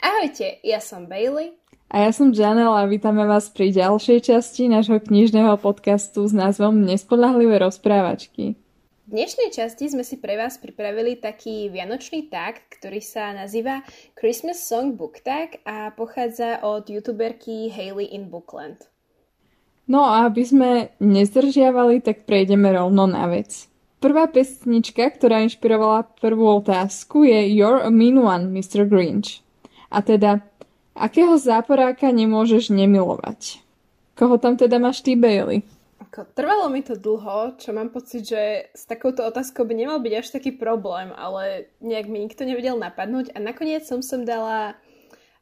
Ahojte, ja som Bailey. A ja som Janel a vítame vás pri ďalšej časti nášho knižného podcastu s názvom Nespodľahlivé rozprávačky. V dnešnej časti sme si pre vás pripravili taký vianočný tag, ktorý sa nazýva Christmas Song Book Tag a pochádza od youtuberky Hailey in Bookland. No a aby sme nezdržiavali, tak prejdeme rovno na vec. Prvá pesnička, ktorá inšpirovala prvú otázku je You're a mean one, Mr. Grinch. A teda, akého záporáka nemôžeš nemilovať? Koho tam teda máš ty, Bailey? Trvalo mi to dlho, čo mám pocit, že s takouto otázkou by nemal byť až taký problém, ale nejak mi nikto nevedel napadnúť a nakoniec som sem dala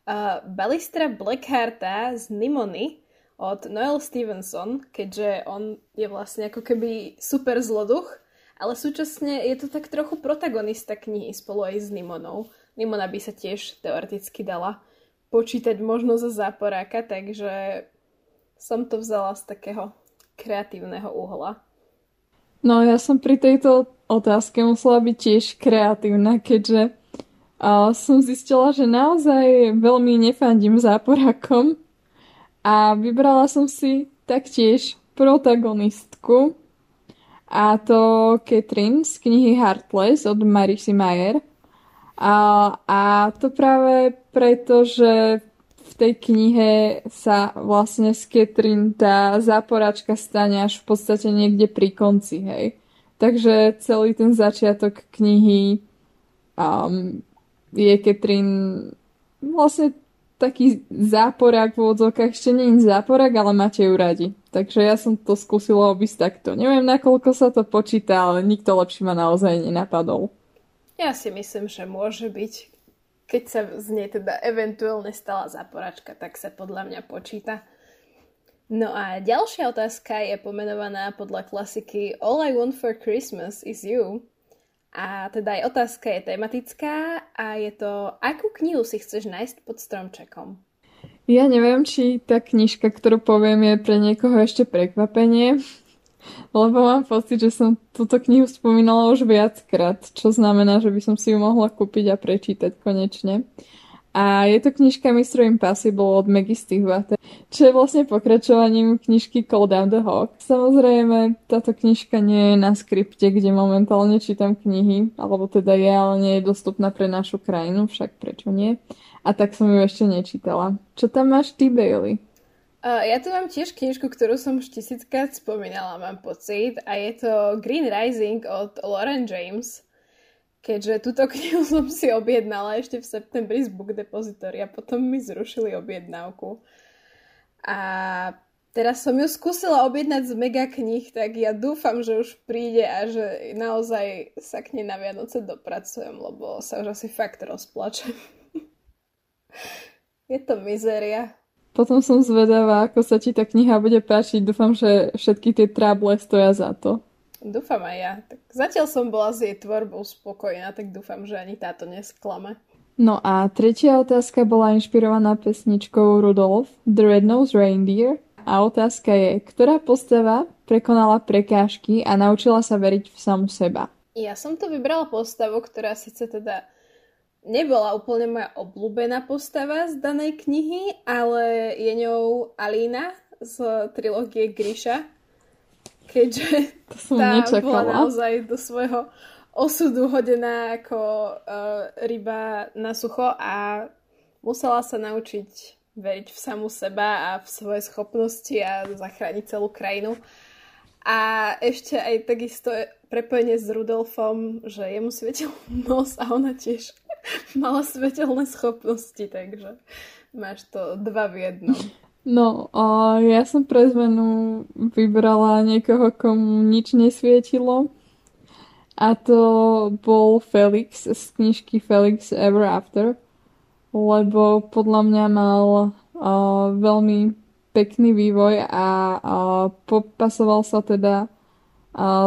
uh, Balistra Blackhearta z Nimony od Noel Stevenson, keďže on je vlastne ako keby super zloduch ale súčasne je to tak trochu protagonista knihy spolu aj s Nimonou. Nimona by sa tiež teoreticky dala počítať možno za záporáka, takže som to vzala z takého kreatívneho uhla. No ja som pri tejto otázke musela byť tiež kreatívna, keďže uh, som zistila, že naozaj veľmi nefandím záporákom a vybrala som si taktiež protagonistku, a to Catherine z knihy Heartless od Marisy Mayer. A, a to práve preto, že v tej knihe sa vlastne z Catherine tá záporačka stane až v podstate niekde pri konci, hej. Takže celý ten začiatok knihy um, je Catherine vlastne taký záporák v odzokách. Ešte nie je záporák, ale máte ju radi. Takže ja som to skúsila obísť takto. Neviem, nakoľko sa to počíta, ale nikto lepší ma naozaj nenapadol. Ja si myslím, že môže byť. Keď sa z nej teda eventuálne stala záporačka, tak sa podľa mňa počíta. No a ďalšia otázka je pomenovaná podľa klasiky All I Want for Christmas is You a teda aj otázka je tematická a je to, akú knihu si chceš nájsť pod stromčekom? Ja neviem, či tá knižka, ktorú poviem, je pre niekoho ešte prekvapenie, lebo mám pocit, že som túto knihu spomínala už viackrát, čo znamená, že by som si ju mohla kúpiť a prečítať konečne. A je to knižka Mr. Impossible od Maggie Stihuate, čo je vlastne pokračovaním knižky Call Down the Hawk. Samozrejme, táto knižka nie je na skripte, kde momentálne čítam knihy, alebo teda je, ale nie je dostupná pre našu krajinu, však prečo nie. A tak som ju ešte nečítala. Čo tam máš ty, Bailey? Ja tu mám tiež knižku, ktorú som už tisíckrát spomínala, mám pocit. A je to Green Rising od Lauren James keďže túto knihu som si objednala ešte v septembri z Book Depository a potom mi zrušili objednávku. A teraz som ju skúsila objednať z mega knih, tak ja dúfam, že už príde a že naozaj sa k nej na Vianoce dopracujem, lebo sa už asi fakt rozplačem. Je to mizéria. Potom som zvedavá, ako sa ti tá kniha bude páčiť. Dúfam, že všetky tie tráble stoja za to. Dúfam aj ja. Tak zatiaľ som bola s jej tvorbou spokojná, tak dúfam, že ani táto nesklame. No a tretia otázka bola inšpirovaná pesničkou Rudolf, The Red-Nosed Reindeer. A otázka je, ktorá postava prekonala prekážky a naučila sa veriť v samu seba? Ja som to vybrala postavu, ktorá síce teda nebola úplne moja obľúbená postava z danej knihy, ale je ňou Alína z trilógie Grisha, keďže tá nečakala. bola naozaj do svojho osudu hodená ako uh, ryba na sucho a musela sa naučiť veriť v samú seba a v svoje schopnosti a zachrániť celú krajinu. A ešte aj takisto prepojenie s Rudolfom, že jemu svietil nos a ona tiež mala svetelné schopnosti, takže máš to dva v jednom. No, a ja som pre zmenu vybrala niekoho, komu nič nesvietilo. A to bol Felix z knižky Felix Ever After. Lebo podľa mňa mal uh, veľmi pekný vývoj a uh, popasoval sa teda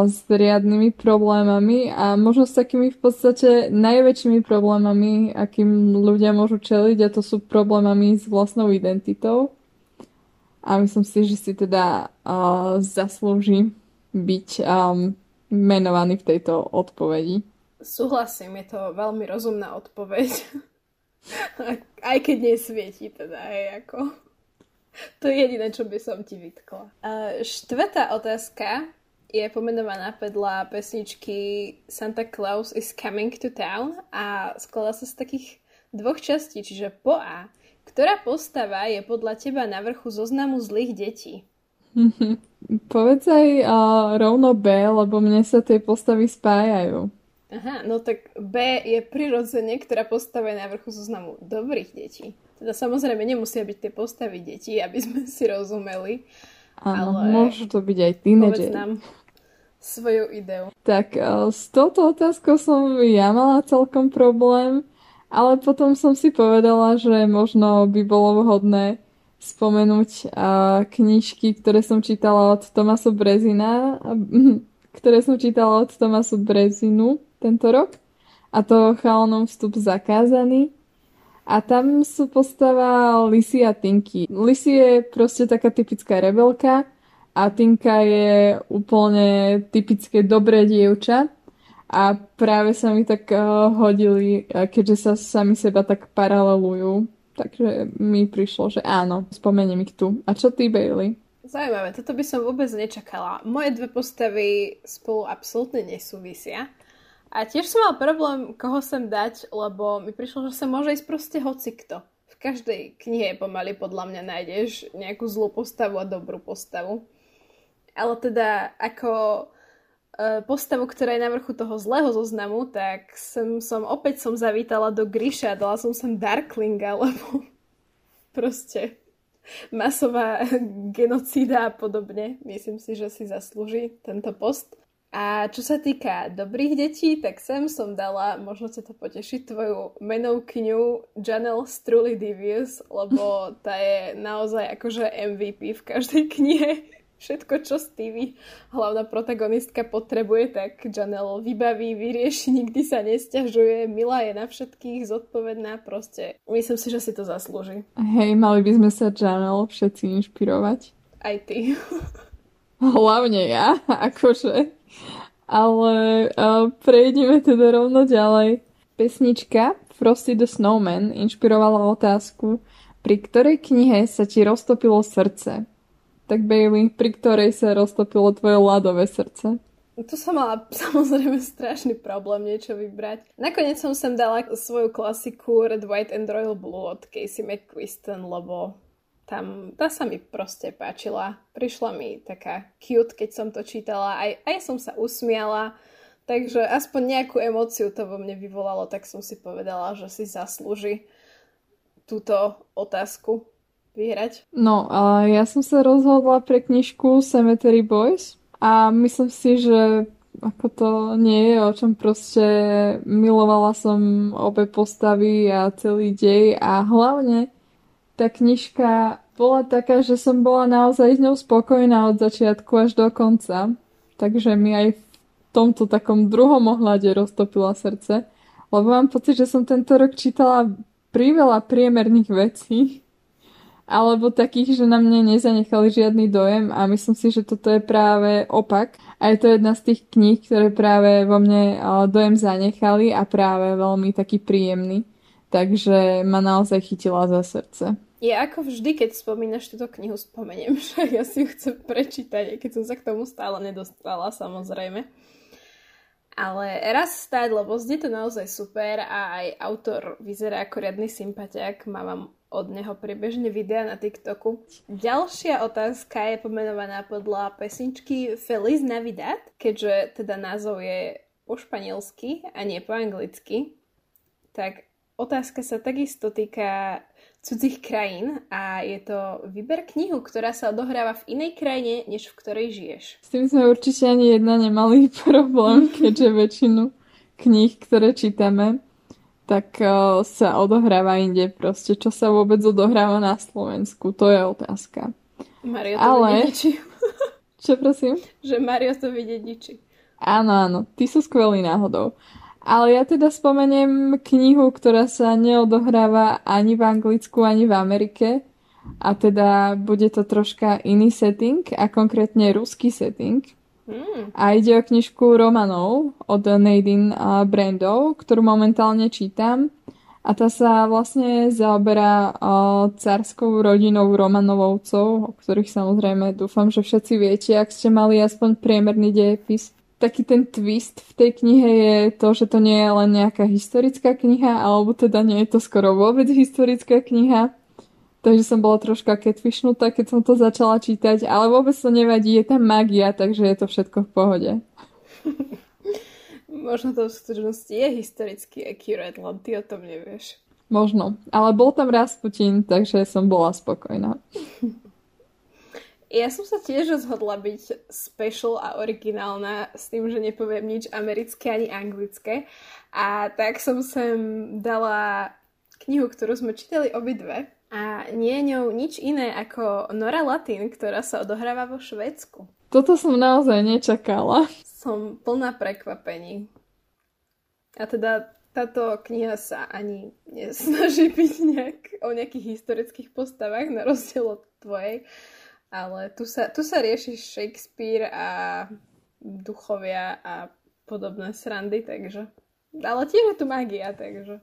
s riadnymi problémami a možno s takými v podstate najväčšími problémami, akým ľudia môžu čeliť a to sú problémami s vlastnou identitou a myslím si, že si teda uh, zaslúži byť um, menovaný v tejto odpovedi. Súhlasím, je to veľmi rozumná odpoveď. Aj keď nesvieti teda, hej, ako. To je jediné, čo by som ti vytkla. Uh, štvrtá otázka je pomenovaná podľa pesničky Santa Claus is coming to town a skladá sa z takých dvoch častí, čiže po A. Ktorá postava je podľa teba na vrchu zoznamu zlých detí? Povedz aj uh, rovno B, lebo mne sa tie postavy spájajú. Aha, no tak B je prirodzene, ktorá postava je na vrchu zoznamu dobrých detí. Teda samozrejme nemusia byť tie postavy detí, aby sme si rozumeli. Áno, ale môžu to byť aj tínedžeri. nám svoju ideu. Tak uh, s touto otázkou som ja mala celkom problém, ale potom som si povedala, že možno by bolo vhodné spomenúť uh, knižky, ktoré som čítala od Tomasa Brezina, ktoré som čítala od Tomasu Brezinu tento rok. A to Chalanom vstup zakázaný. A tam sú postava Lisi a Tinky. Lisi je proste taká typická rebelka a Tinka je úplne typické dobré dievča. A práve sa mi tak uh, hodili, keďže sa sami seba tak paralelujú Takže mi prišlo, že áno, spomeniem ich tu. A čo ty, Bailey? Zaujímavé, toto by som vôbec nečakala. Moje dve postavy spolu absolútne nesúvisia. A tiež som mal problém, koho sem dať, lebo mi prišlo, že sa môže ísť proste hocikto. V každej knihe pomaly podľa mňa nájdeš nejakú zlú postavu a dobrú postavu. Ale teda ako E, postavu, ktorá je na vrchu toho zlého zoznamu, tak som, som opäť som zavítala do Grisha, dala som sem Darklinga, lebo proste masová genocída a podobne. Myslím si, že si zaslúži tento post. A čo sa týka dobrých detí, tak sem som dala, možno sa to poteší, tvoju menovkyňu Janelle Struly Divius, lebo tá je naozaj akože MVP v každej knihe všetko, čo Stevie, hlavná protagonistka, potrebuje, tak Janelle vybaví, vyrieši, nikdy sa nestiažuje, milá je na všetkých, zodpovedná, proste. Myslím si, že si to zaslúži. Hej, mali by sme sa Janelle všetci inšpirovať. Aj ty. Hlavne ja, akože. Ale uh, prejdeme teda rovno ďalej. Pesnička Frosty the Snowman inšpirovala otázku, pri ktorej knihe sa ti roztopilo srdce tak Bailey, pri ktorej sa roztopilo tvoje ľadové srdce? Tu som mala samozrejme strašný problém niečo vybrať. Nakoniec som sem dala svoju klasiku Red, White and Royal Blue od Casey McQuiston, lebo tam tá sa mi proste páčila. Prišla mi taká cute, keď som to čítala. Aj, aj som sa usmiala. Takže aspoň nejakú emóciu to vo mne vyvolalo, tak som si povedala, že si zaslúži túto otázku vyhrať? No, a ja som sa rozhodla pre knižku Cemetery Boys a myslím si, že ako to nie je, o čom proste milovala som obe postavy a celý dej a hlavne tá knižka bola taká, že som bola naozaj s ňou spokojná od začiatku až do konca. Takže mi aj v tomto takom druhom ohľade roztopila srdce. Lebo mám pocit, že som tento rok čítala priveľa priemerných vecí alebo takých, že na mne nezanechali žiadny dojem a myslím si, že toto je práve opak. A je to jedna z tých kníh, ktoré práve vo mne dojem zanechali a práve veľmi taký príjemný. Takže ma naozaj chytila za srdce. Ja ako vždy, keď spomínaš túto knihu, spomeniem, že ja si ju chcem prečítať, keď som sa k tomu stále nedostala, samozrejme. Ale raz stať, lebo znie to naozaj super a aj autor vyzerá ako riadny sympatiak. Mám od neho priebežne videa na TikToku. Ďalšia otázka je pomenovaná podľa pesničky Feliz Navidad, keďže teda názov je po španielsky a nie po anglicky. Tak otázka sa takisto týka cudzích krajín a je to vyber knihu, ktorá sa odohráva v inej krajine, než v ktorej žiješ. S tým sme určite ani jedna nemali problém, keďže väčšinu kníh, ktoré čítame, tak uh, sa odohráva inde proste. Čo sa vôbec odohráva na Slovensku, to je otázka. Mario to Ale... ničí. Čo prosím? Že Mario to vidie ničí. Áno, áno, ty sú skvelý náhodou. Ale ja teda spomeniem knihu, ktorá sa neodohráva ani v Anglicku, ani v Amerike. A teda bude to troška iný setting a konkrétne ruský setting. A ide o knižku romanov od Nadine Brandov, ktorú momentálne čítam. A tá sa vlastne zaoberá carskou rodinou Romanovovcov, o ktorých samozrejme dúfam, že všetci viete, ak ste mali aspoň priemerný dejepis. Taký ten twist v tej knihe je to, že to nie je len nejaká historická kniha, alebo teda nie je to skoro vôbec historická kniha. Takže som bola troška ketvishnutá, keď som to začala čítať, ale vôbec to nevadí, je tam magia, takže je to všetko v pohode. Možno to v skutočnosti je historicky accurate, len ty o tom nevieš. Možno, ale bol tam Rasputin, takže som bola spokojná. Ja som sa tiež rozhodla byť special a originálna s tým, že nepoviem nič americké ani anglické. A tak som sem dala knihu, ktorú sme čítali obidve. A nie je ňou nič iné ako Nora Latin, ktorá sa odohráva vo Švedsku. Toto som naozaj nečakala som plná prekvapení. A teda táto kniha sa ani nesnaží byť nejak, o nejakých historických postavách na rozdiel od tvojej, ale tu sa, tu sa rieši Shakespeare a duchovia a podobné srandy, takže... Ale tiež je tu magia, takže...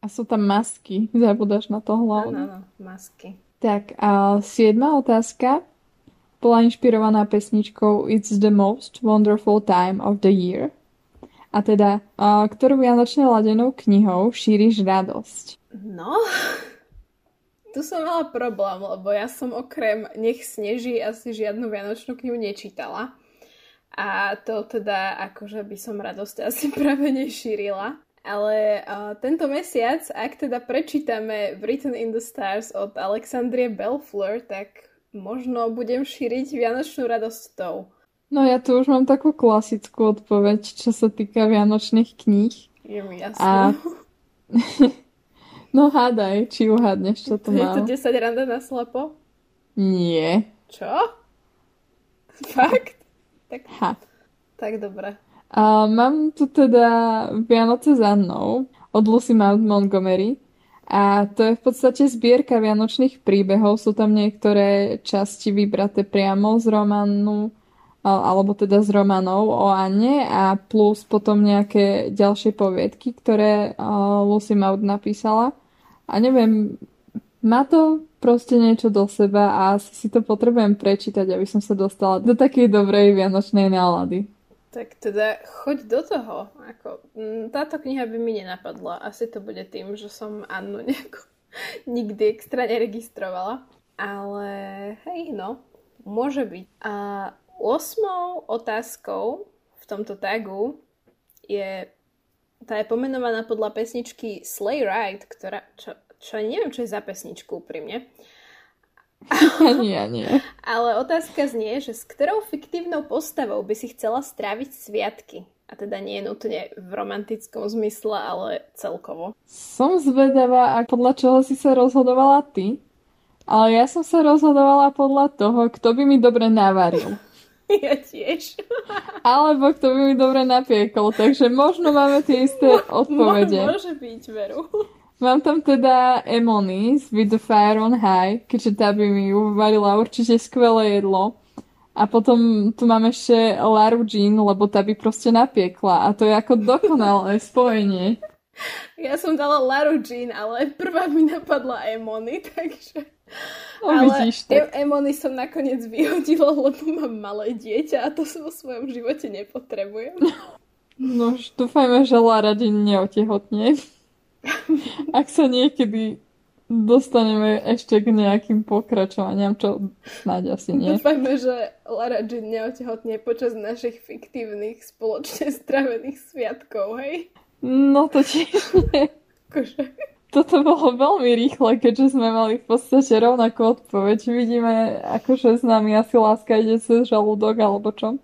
A sú tam masky, zabudáš na to hlavne. Áno, áno, masky. Tak a siedma otázka bola inšpirovaná pesničkou It's the most wonderful time of the year. A teda, uh, ktorú vianočne ladenou knihou šíriš radosť? No, tu som mala problém, lebo ja som okrem Nech sneží asi žiadnu vianočnú knihu nečítala. A to teda akože by som radosť asi práve nešírila. Ale uh, tento mesiac, ak teda prečítame Written in the Stars od Alexandrie Belfleur, tak možno budem šíriť vianočnú radosť tou. No ja tu už mám takú klasickú odpoveď, čo sa týka vianočných kníh. Je mi jasné. A... no hádaj, či uhádneš, čo to má. Je to 10 rande na slepo? Nie. Čo? Fakt? Tak, ha. tak dobre. A mám tu teda Vianoce za mnou od Lucy Mount Montgomery. A to je v podstate zbierka vianočných príbehov. Sú tam niektoré časti vybraté priamo z románu, alebo teda z románov o Anne a plus potom nejaké ďalšie poviedky, ktoré Lucy Maud napísala. A neviem, má to proste niečo do seba a asi si to potrebujem prečítať, aby som sa dostala do takej dobrej vianočnej nálady. Tak teda choď do toho. Ako, mm, táto kniha by mi nenapadla. Asi to bude tým, že som Annu nejako nikdy extra neregistrovala. Ale hej, no, môže byť. A osmou otázkou v tomto tagu je tá je pomenovaná podľa pesničky Slay Ride, ktorá, čo, čo neviem, čo je za pesničku úprimne. Ja nie. Ale otázka znie, že s ktorou fiktívnou postavou by si chcela stráviť sviatky? A teda nie nutne v romantickom zmysle, ale celkovo. Som zvedavá, a podľa čoho si sa rozhodovala ty. Ale ja som sa rozhodovala podľa toho, kto by mi dobre navaril. Ja tiež. Alebo kto by mi dobre napiekol. Takže možno máme tie isté odpovede. Môže byť, veru. Mám tam teda Emonies with the fire on high, keďže tá by mi uvarila určite skvelé jedlo. A potom tu mám ešte Laru Jean, lebo tá by proste napiekla. A to je ako dokonalé spojenie. Ja som dala Laru Jean, ale prvá mi napadla Emony, takže... No, ale vidíš, tak. Emony som nakoniec vyhodila, lebo mám malé dieťa a to vo svojom živote nepotrebujem. No, dúfajme, že Lara Jean neotehotne. Ak sa niekedy dostaneme ešte k nejakým pokračovaniam, čo snáď asi nie. Dúfajme, že Lara Jean neotehotne počas našich fiktívnych spoločne stravených sviatkov, hej? No to tiež nie. Kože. Toto bolo veľmi rýchle, keďže sme mali v podstate rovnakú odpoveď. Vidíme, akože s nami asi láska ide cez žalúdok alebo čo.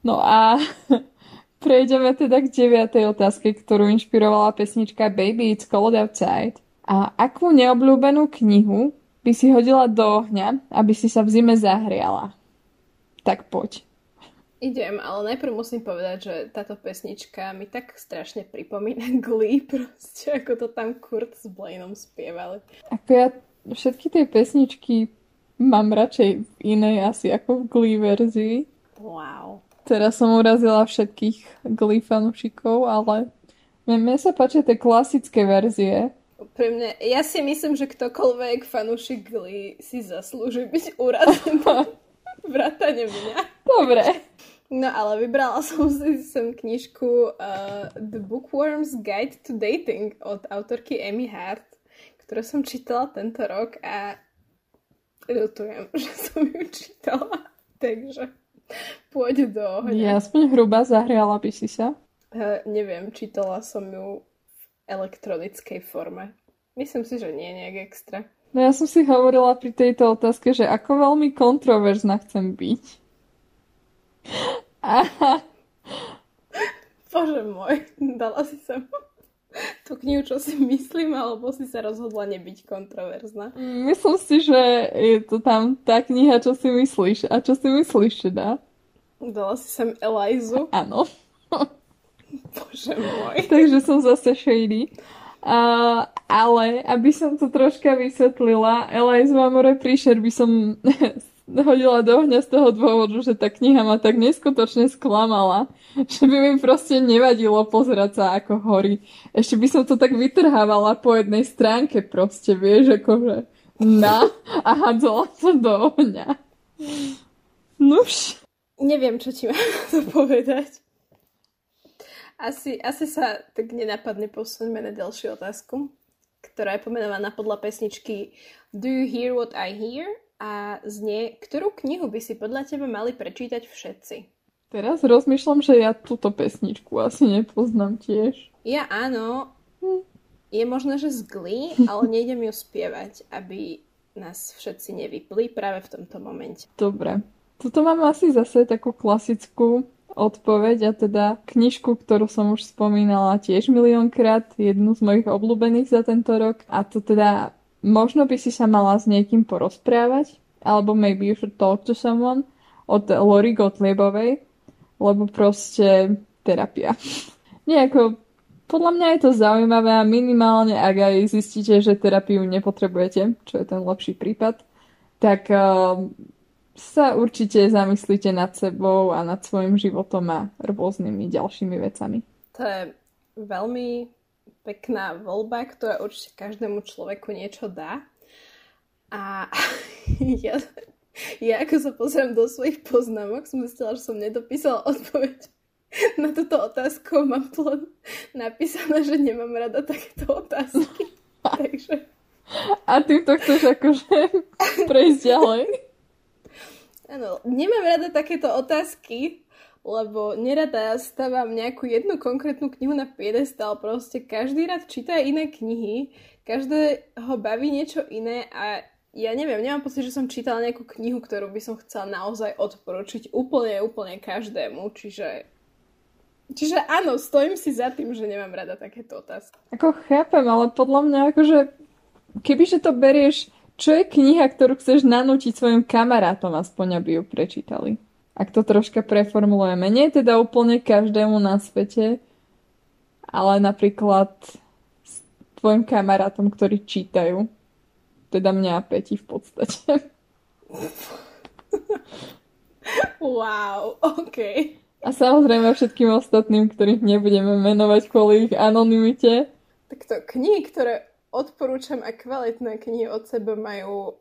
No a Prejdeme teda k deviatej otázke, ktorú inšpirovala pesnička Baby It's Cold Outside. A akú neobľúbenú knihu by si hodila do ohňa, aby si sa v zime zahriala? Tak poď. Idem, ale najprv musím povedať, že táto pesnička mi tak strašne pripomína Glee, proste ako to tam Kurt s Blaineom spievali. Ako ja všetky tie pesničky mám radšej v inej asi ako v Glee verzii. Wow. Teraz som urazila všetkých Glee fanúšikov, ale Mne sa páčia tie klasické verzie. Pre mňa, ja si myslím, že ktokoľvek fanúšik Glee si zaslúži byť urazený. Vrátane mňa. Dobre. No ale vybrala som si sem knižku uh, The Bookworm's Guide to Dating od autorky Amy Hart, ktorú som čítala tento rok a ľutujem, že som ju čítala. Takže pôjde do ohňa. Je aspoň hrubá, zahriala by si sa? Uh, neviem, čítala som ju v elektronickej forme. Myslím si, že nie nejak extra. No ja som si hovorila pri tejto otázke, že ako veľmi kontroverzná chcem byť. Bože môj, dala si sa tú knihu, čo si myslím, alebo si sa rozhodla nebyť kontroverzná? Myslím si, že je to tam tá kniha, čo si myslíš. A čo si myslíš, teda? Dala si sem Elizu? Áno. Bože môj. Takže som zase shady. Uh, ale aby som to troška vysvetlila, Eliza Mamore Príšer by som hodila do ohňa z toho dôvodu, že tá kniha ma tak neskutočne sklamala, že by mi proste nevadilo pozerať sa ako horí. Ešte by som to tak vytrhávala po jednej stránke proste, vieš, akože na a hádzala to do ohňa. Nuž. Neviem, čo ti mám to povedať. Asi, asi sa tak nenapadne posuňme na ďalšiu otázku, ktorá je pomenovaná podľa pesničky Do you hear what I hear? A znie, ktorú knihu by si podľa teba mali prečítať všetci? Teraz rozmýšľam, že ja túto pesničku asi nepoznám tiež. Ja áno. Hm. Je možné, že z Glee, ale nejdem ju spievať, aby nás všetci nevypli práve v tomto momente. Dobre. Tuto mám asi zase takú klasickú odpoveď a teda knižku, ktorú som už spomínala tiež miliónkrát, jednu z mojich obľúbených za tento rok a to teda možno by si sa mala s niekým porozprávať alebo maybe you should talk to someone od Lori Gottliebovej lebo proste terapia. Nejako podľa mňa je to zaujímavé a minimálne ak aj zistíte, že terapiu nepotrebujete, čo je ten lepší prípad, tak uh, sa určite zamyslíte nad sebou a nad svojim životom a rôznymi ďalšími vecami. To je veľmi pekná voľba, ktorá určite každému človeku niečo dá. A ja, ja ako sa pozriem do svojich poznámok, som zistila, že som nedopísala odpoveď na túto otázku. Mám tu len napísané, že nemám rada takéto otázky. Takže... A ty to chceš akože prejsť ďalej? Áno, nemám rada takéto otázky, lebo nerada stávam nejakú jednu konkrétnu knihu na piedestal. Proste každý rád číta iné knihy, každého baví niečo iné a ja neviem, nemám pocit, že som čítala nejakú knihu, ktorú by som chcela naozaj odporučiť úplne, úplne každému, čiže Čiže áno, stojím si za tým, že nemám rada takéto otázky. Ako chápem, ale podľa mňa akože kebyže to berieš čo je kniha, ktorú chceš nanútiť svojim kamarátom, aspoň aby ju prečítali? Ak to troška preformulujeme. Nie teda úplne každému na svete, ale napríklad s tvojim kamarátom, ktorí čítajú. Teda mňa a Peti v podstate. Wow, OK. A samozrejme všetkým ostatným, ktorých nebudeme menovať kvôli ich anonimite. Tak to knihy, ktoré odporúčam a kvalitné knihy od seba majú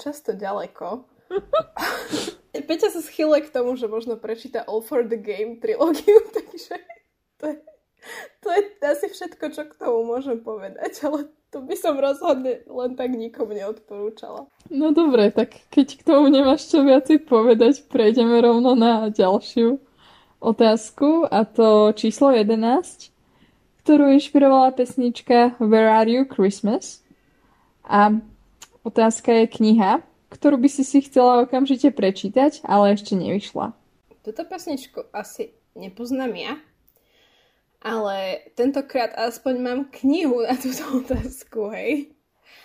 často ďaleko. Peťa sa schyluje k tomu, že možno prečíta All for the Game trilógiu, takže to je, to je asi všetko, čo k tomu môžem povedať, ale to by som rozhodne len tak nikomu neodporúčala. No dobre, tak keď k tomu nemáš čo viacej povedať, prejdeme rovno na ďalšiu otázku a to číslo 11 ktorú inšpirovala pesnička Where Are You Christmas? A otázka je kniha, ktorú by si si chcela okamžite prečítať, ale ešte nevyšla. Túto pesničku asi nepoznám ja, ale tentokrát aspoň mám knihu na túto otázku, hej.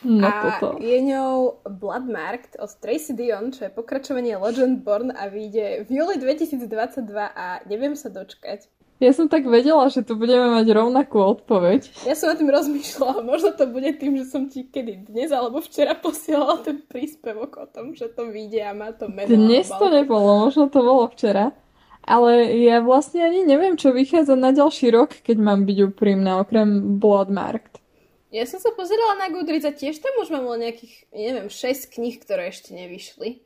No a toto. je ňou Bloodmarked od Tracy Dion, čo je pokračovanie Legend Born a vyjde v júli 2022 a neviem sa dočkať. Ja som tak vedela, že tu budeme mať rovnakú odpoveď. Ja som na tým rozmýšľala, možno to bude tým, že som ti kedy dnes alebo včera posielala ten príspevok o tom, že to vyjde a má to meno. Dnes to nebolo, možno to bolo včera. Ale ja vlastne ani neviem, čo vychádza na ďalší rok, keď mám byť úprimná, okrem Bloodmarked. Ja som sa pozerala na Goodreads a tiež tam už mám len nejakých, neviem, 6 kníh, ktoré ešte nevyšli.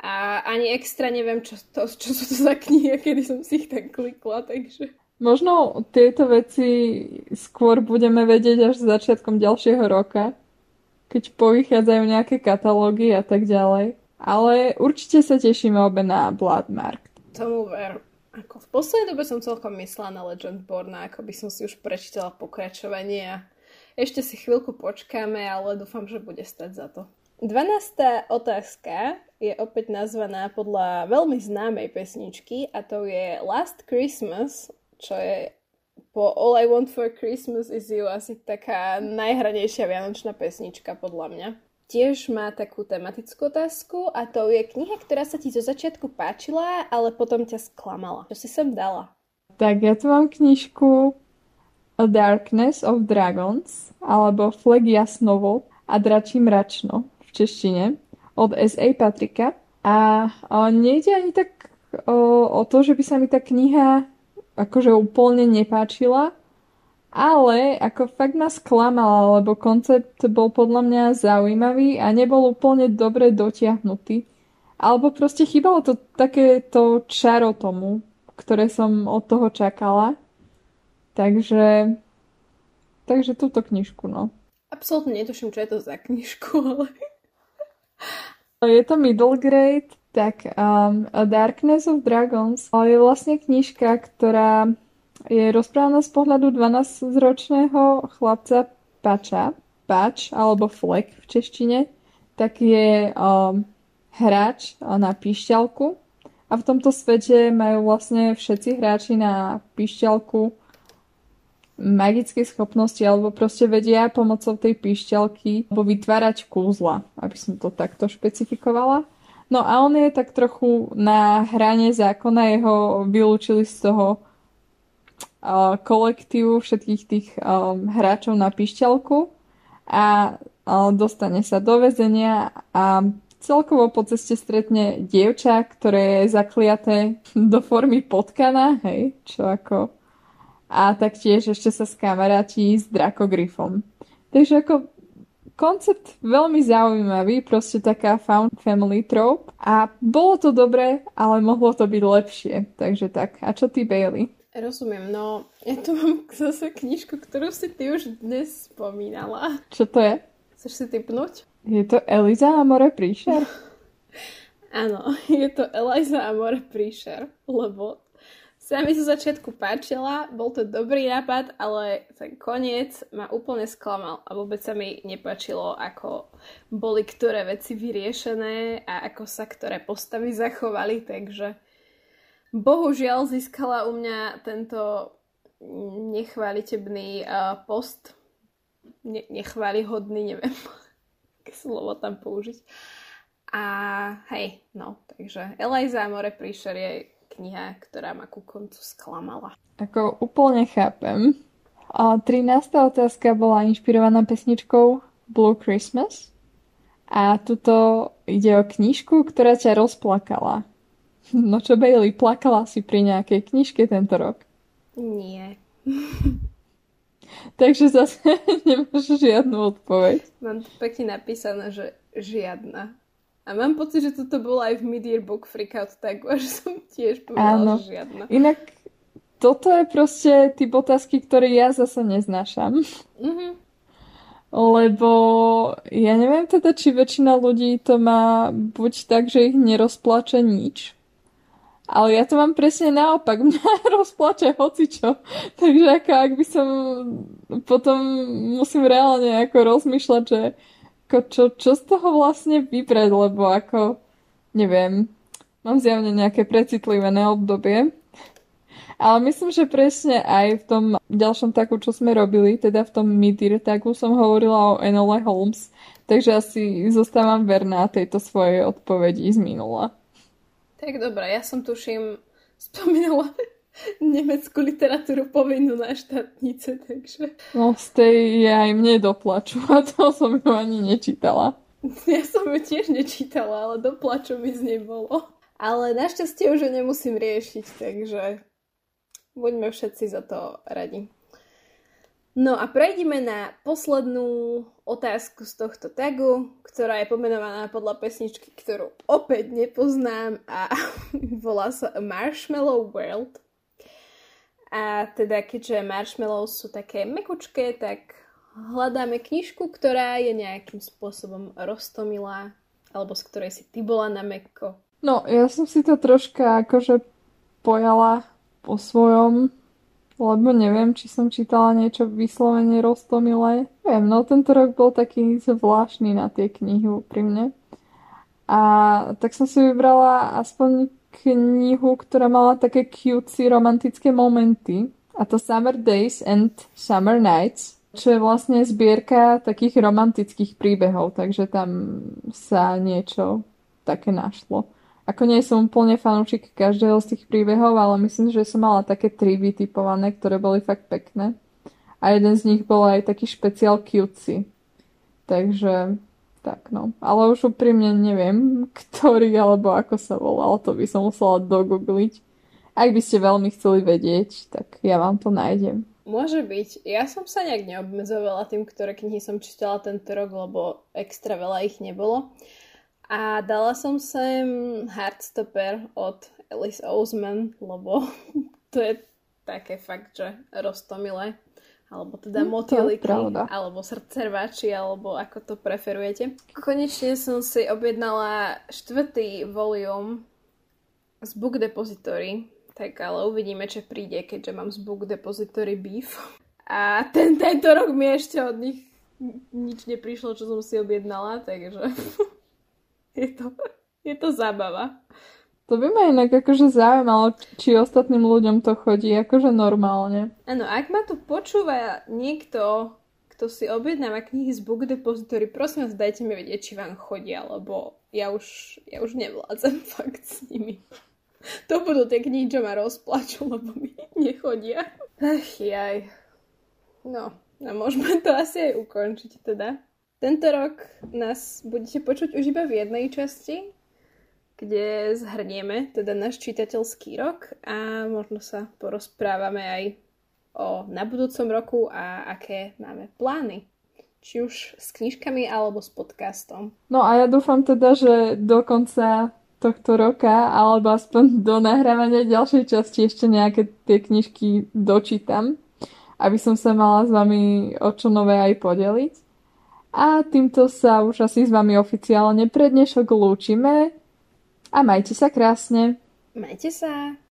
A ani extra neviem, čo, to, čo sú to za knihy, kedy som si ich tak klikla, takže... Možno tieto veci skôr budeme vedieť až začiatkom ďalšieho roka, keď povychádzajú nejaké katalógy a tak ďalej. Ale určite sa tešíme obe na Bloodmark. Tomu ver. Ako v poslednej dobe som celkom myslela na Legendborn, ako by som si už prečítala pokračovanie a ešte si chvíľku počkáme, ale dúfam, že bude stať za to. 12. otázka je opäť nazvaná podľa veľmi známej pesničky a to je Last Christmas, čo je po All I Want for Christmas is You asi taká najhranejšia vianočná pesnička podľa mňa tiež má takú tematickú otázku a to je kniha, ktorá sa ti zo začiatku páčila, ale potom ťa sklamala. Čo si sem dala? Tak ja tu mám knižku A Darkness of Dragons alebo Flag Jasnovo a Dračí mračno češtine od S.A. Patrika. A, a nejde ani tak o, o to, že by sa mi tá kniha akože úplne nepáčila, ale ako fakt ma sklamala, lebo koncept bol podľa mňa zaujímavý a nebol úplne dobre dotiahnutý. Alebo proste chýbalo to takéto čaro tomu, ktoré som od toho čakala. Takže, takže túto knižku, no. Absolutne netuším, čo je to za knižku, ale... Je to middle grade, tak um, Darkness of Dragons je vlastne knižka, ktorá je rozprávaná z pohľadu 12-ročného chlapca Pača, Pač alebo Flek v češtine, tak je um, hráč na píšťalku. A v tomto svete majú vlastne všetci hráči na píšťalku magické schopnosti alebo proste vedia pomocou tej píšťalky alebo vytvárať kúzla, aby som to takto špecifikovala. No a on je tak trochu na hrane zákona, jeho vylúčili z toho kolektívu všetkých tých hráčov na pišťalku a dostane sa do väzenia a celkovo po ceste stretne dievča, ktoré je zakliaté do formy potkana, hej, čo ako a taktiež ešte sa skamaráti s drakogryfom. Takže ako koncept veľmi zaujímavý, proste taká found family trope a bolo to dobré, ale mohlo to byť lepšie. Takže tak. A čo ty, Bailey? Rozumiem, no ja tu mám zase knižku, ktorú si ty už dnes spomínala. Čo to je? Chceš si typnúť? Je to Eliza Amore Príšer? Áno, je to Eliza Amore Príšer, lebo sa mi zo začiatku páčila, bol to dobrý nápad, ale ten koniec ma úplne sklamal a vôbec sa mi nepáčilo, ako boli ktoré veci vyriešené a ako sa ktoré postavy zachovali, takže Bohužiaľ získala u mňa tento nechválitebný post. Ne- nechválihodný, neviem, aké slovo tam použiť. A hej, no, takže Eliza More Príšer je kniha, ktorá ma ku koncu sklamala. Ako úplne chápem. A 13. otázka bola inšpirovaná pesničkou Blue Christmas. A tuto ide o knižku, ktorá ťa rozplakala. No čo, Bailey, plakala si pri nejakej knižke tento rok? Nie. Takže zase nemáš žiadnu odpoveď. Mám tu pekne napísané, že žiadna. A mám pocit, že toto bolo aj v Mid-Year Book Freakout tak, že som tiež povedala, že žiadna. Inak toto je proste typ otázky, ktoré ja zase neznášam. Mm-hmm. Lebo ja neviem teda, či väčšina ľudí to má buď tak, že ich nerozplače nič, ale ja to mám presne naopak, mňa rozplače hocičo. Takže ako ak by som potom musím reálne ako rozmýšľať, že ako čo, čo z toho vlastne vybrať, lebo ako neviem, mám zjavne nejaké precitlivené obdobie. Ale myslím, že presne aj v tom ďalšom taku, čo sme robili, teda v tom Midir taku som hovorila o Enole Holmes, takže asi zostávam verná tejto svojej odpovedi z minula. Tak dobré, ja som tuším spomínala nemeckú literatúru povinnú na štátnice, takže... No z tej je aj mne doplaču a to som ju ani nečítala. Ja som ju tiež nečítala, ale doplaču mi z nej bolo. Ale našťastie už ho nemusím riešiť, takže buďme všetci za to radi. No a prejdeme na poslednú otázku z tohto tagu, ktorá je pomenovaná podľa pesničky, ktorú opäť nepoznám a volá sa Marshmallow World. A teda keďže marshmallows sú také mekučké, tak hľadáme knižku, ktorá je nejakým spôsobom roztomilá, alebo z ktorej si ty bola na mekko. No, ja som si to troška akože pojala po svojom lebo neviem, či som čítala niečo vyslovene roztomilé. Viem, no tento rok bol taký zvláštny na tie knihy pri mne. A tak som si vybrala aspoň knihu, ktorá mala také cutesy romantické momenty. A to Summer Days and Summer Nights, čo je vlastne zbierka takých romantických príbehov, takže tam sa niečo také našlo. Ako nie som úplne fanúčik každého z tých príbehov, ale myslím, že som mala také tri vytipované, ktoré boli fakt pekné. A jeden z nich bol aj taký špeciál cutesy. Takže tak no. Ale už úprimne neviem, ktorý alebo ako sa volal, to by som musela dogoogliť. Ak by ste veľmi chceli vedieť, tak ja vám to nájdem. Môže byť. Ja som sa nejak neobmedzovala tým, ktoré knihy som čítala tento rok, lebo extra veľa ich nebolo. A dala som sem Heartstopper od Alice Oseman, lebo to je také fakt, že roztomilé. Alebo teda mm, motýliky, alebo srdcerváči, alebo ako to preferujete. Konečne som si objednala štvrtý volium z Book Depository, tak ale uvidíme, čo príde, keďže mám z Book Depository beef. A ten, tento rok mi ešte od nich nič neprišlo, čo som si objednala, takže je to, je to zábava. To by ma inak akože zaujímalo, či ostatným ľuďom to chodí akože normálne. Áno, ak ma tu počúva niekto, kto si objednáva knihy z Book Depository, prosím vás, dajte mi vedieť, či vám chodia, lebo ja už, ja už nevládzem fakt s nimi. To budú tie knihy, čo ma rozplačú, lebo mi nechodia. Ach jaj. No, a môžeme to asi aj ukončiť teda. Tento rok nás budete počuť už iba v jednej časti, kde zhrnieme teda náš čitateľský rok a možno sa porozprávame aj o na budúcom roku a aké máme plány. Či už s knižkami alebo s podcastom. No a ja dúfam teda, že do konca tohto roka, alebo aspoň do nahrávania ďalšej časti ešte nejaké tie knižky dočítam, aby som sa mala s vami o čo nové aj podeliť. A týmto sa už asi s vami oficiálne pre dnešok lúčime a majte sa krásne. Majte sa.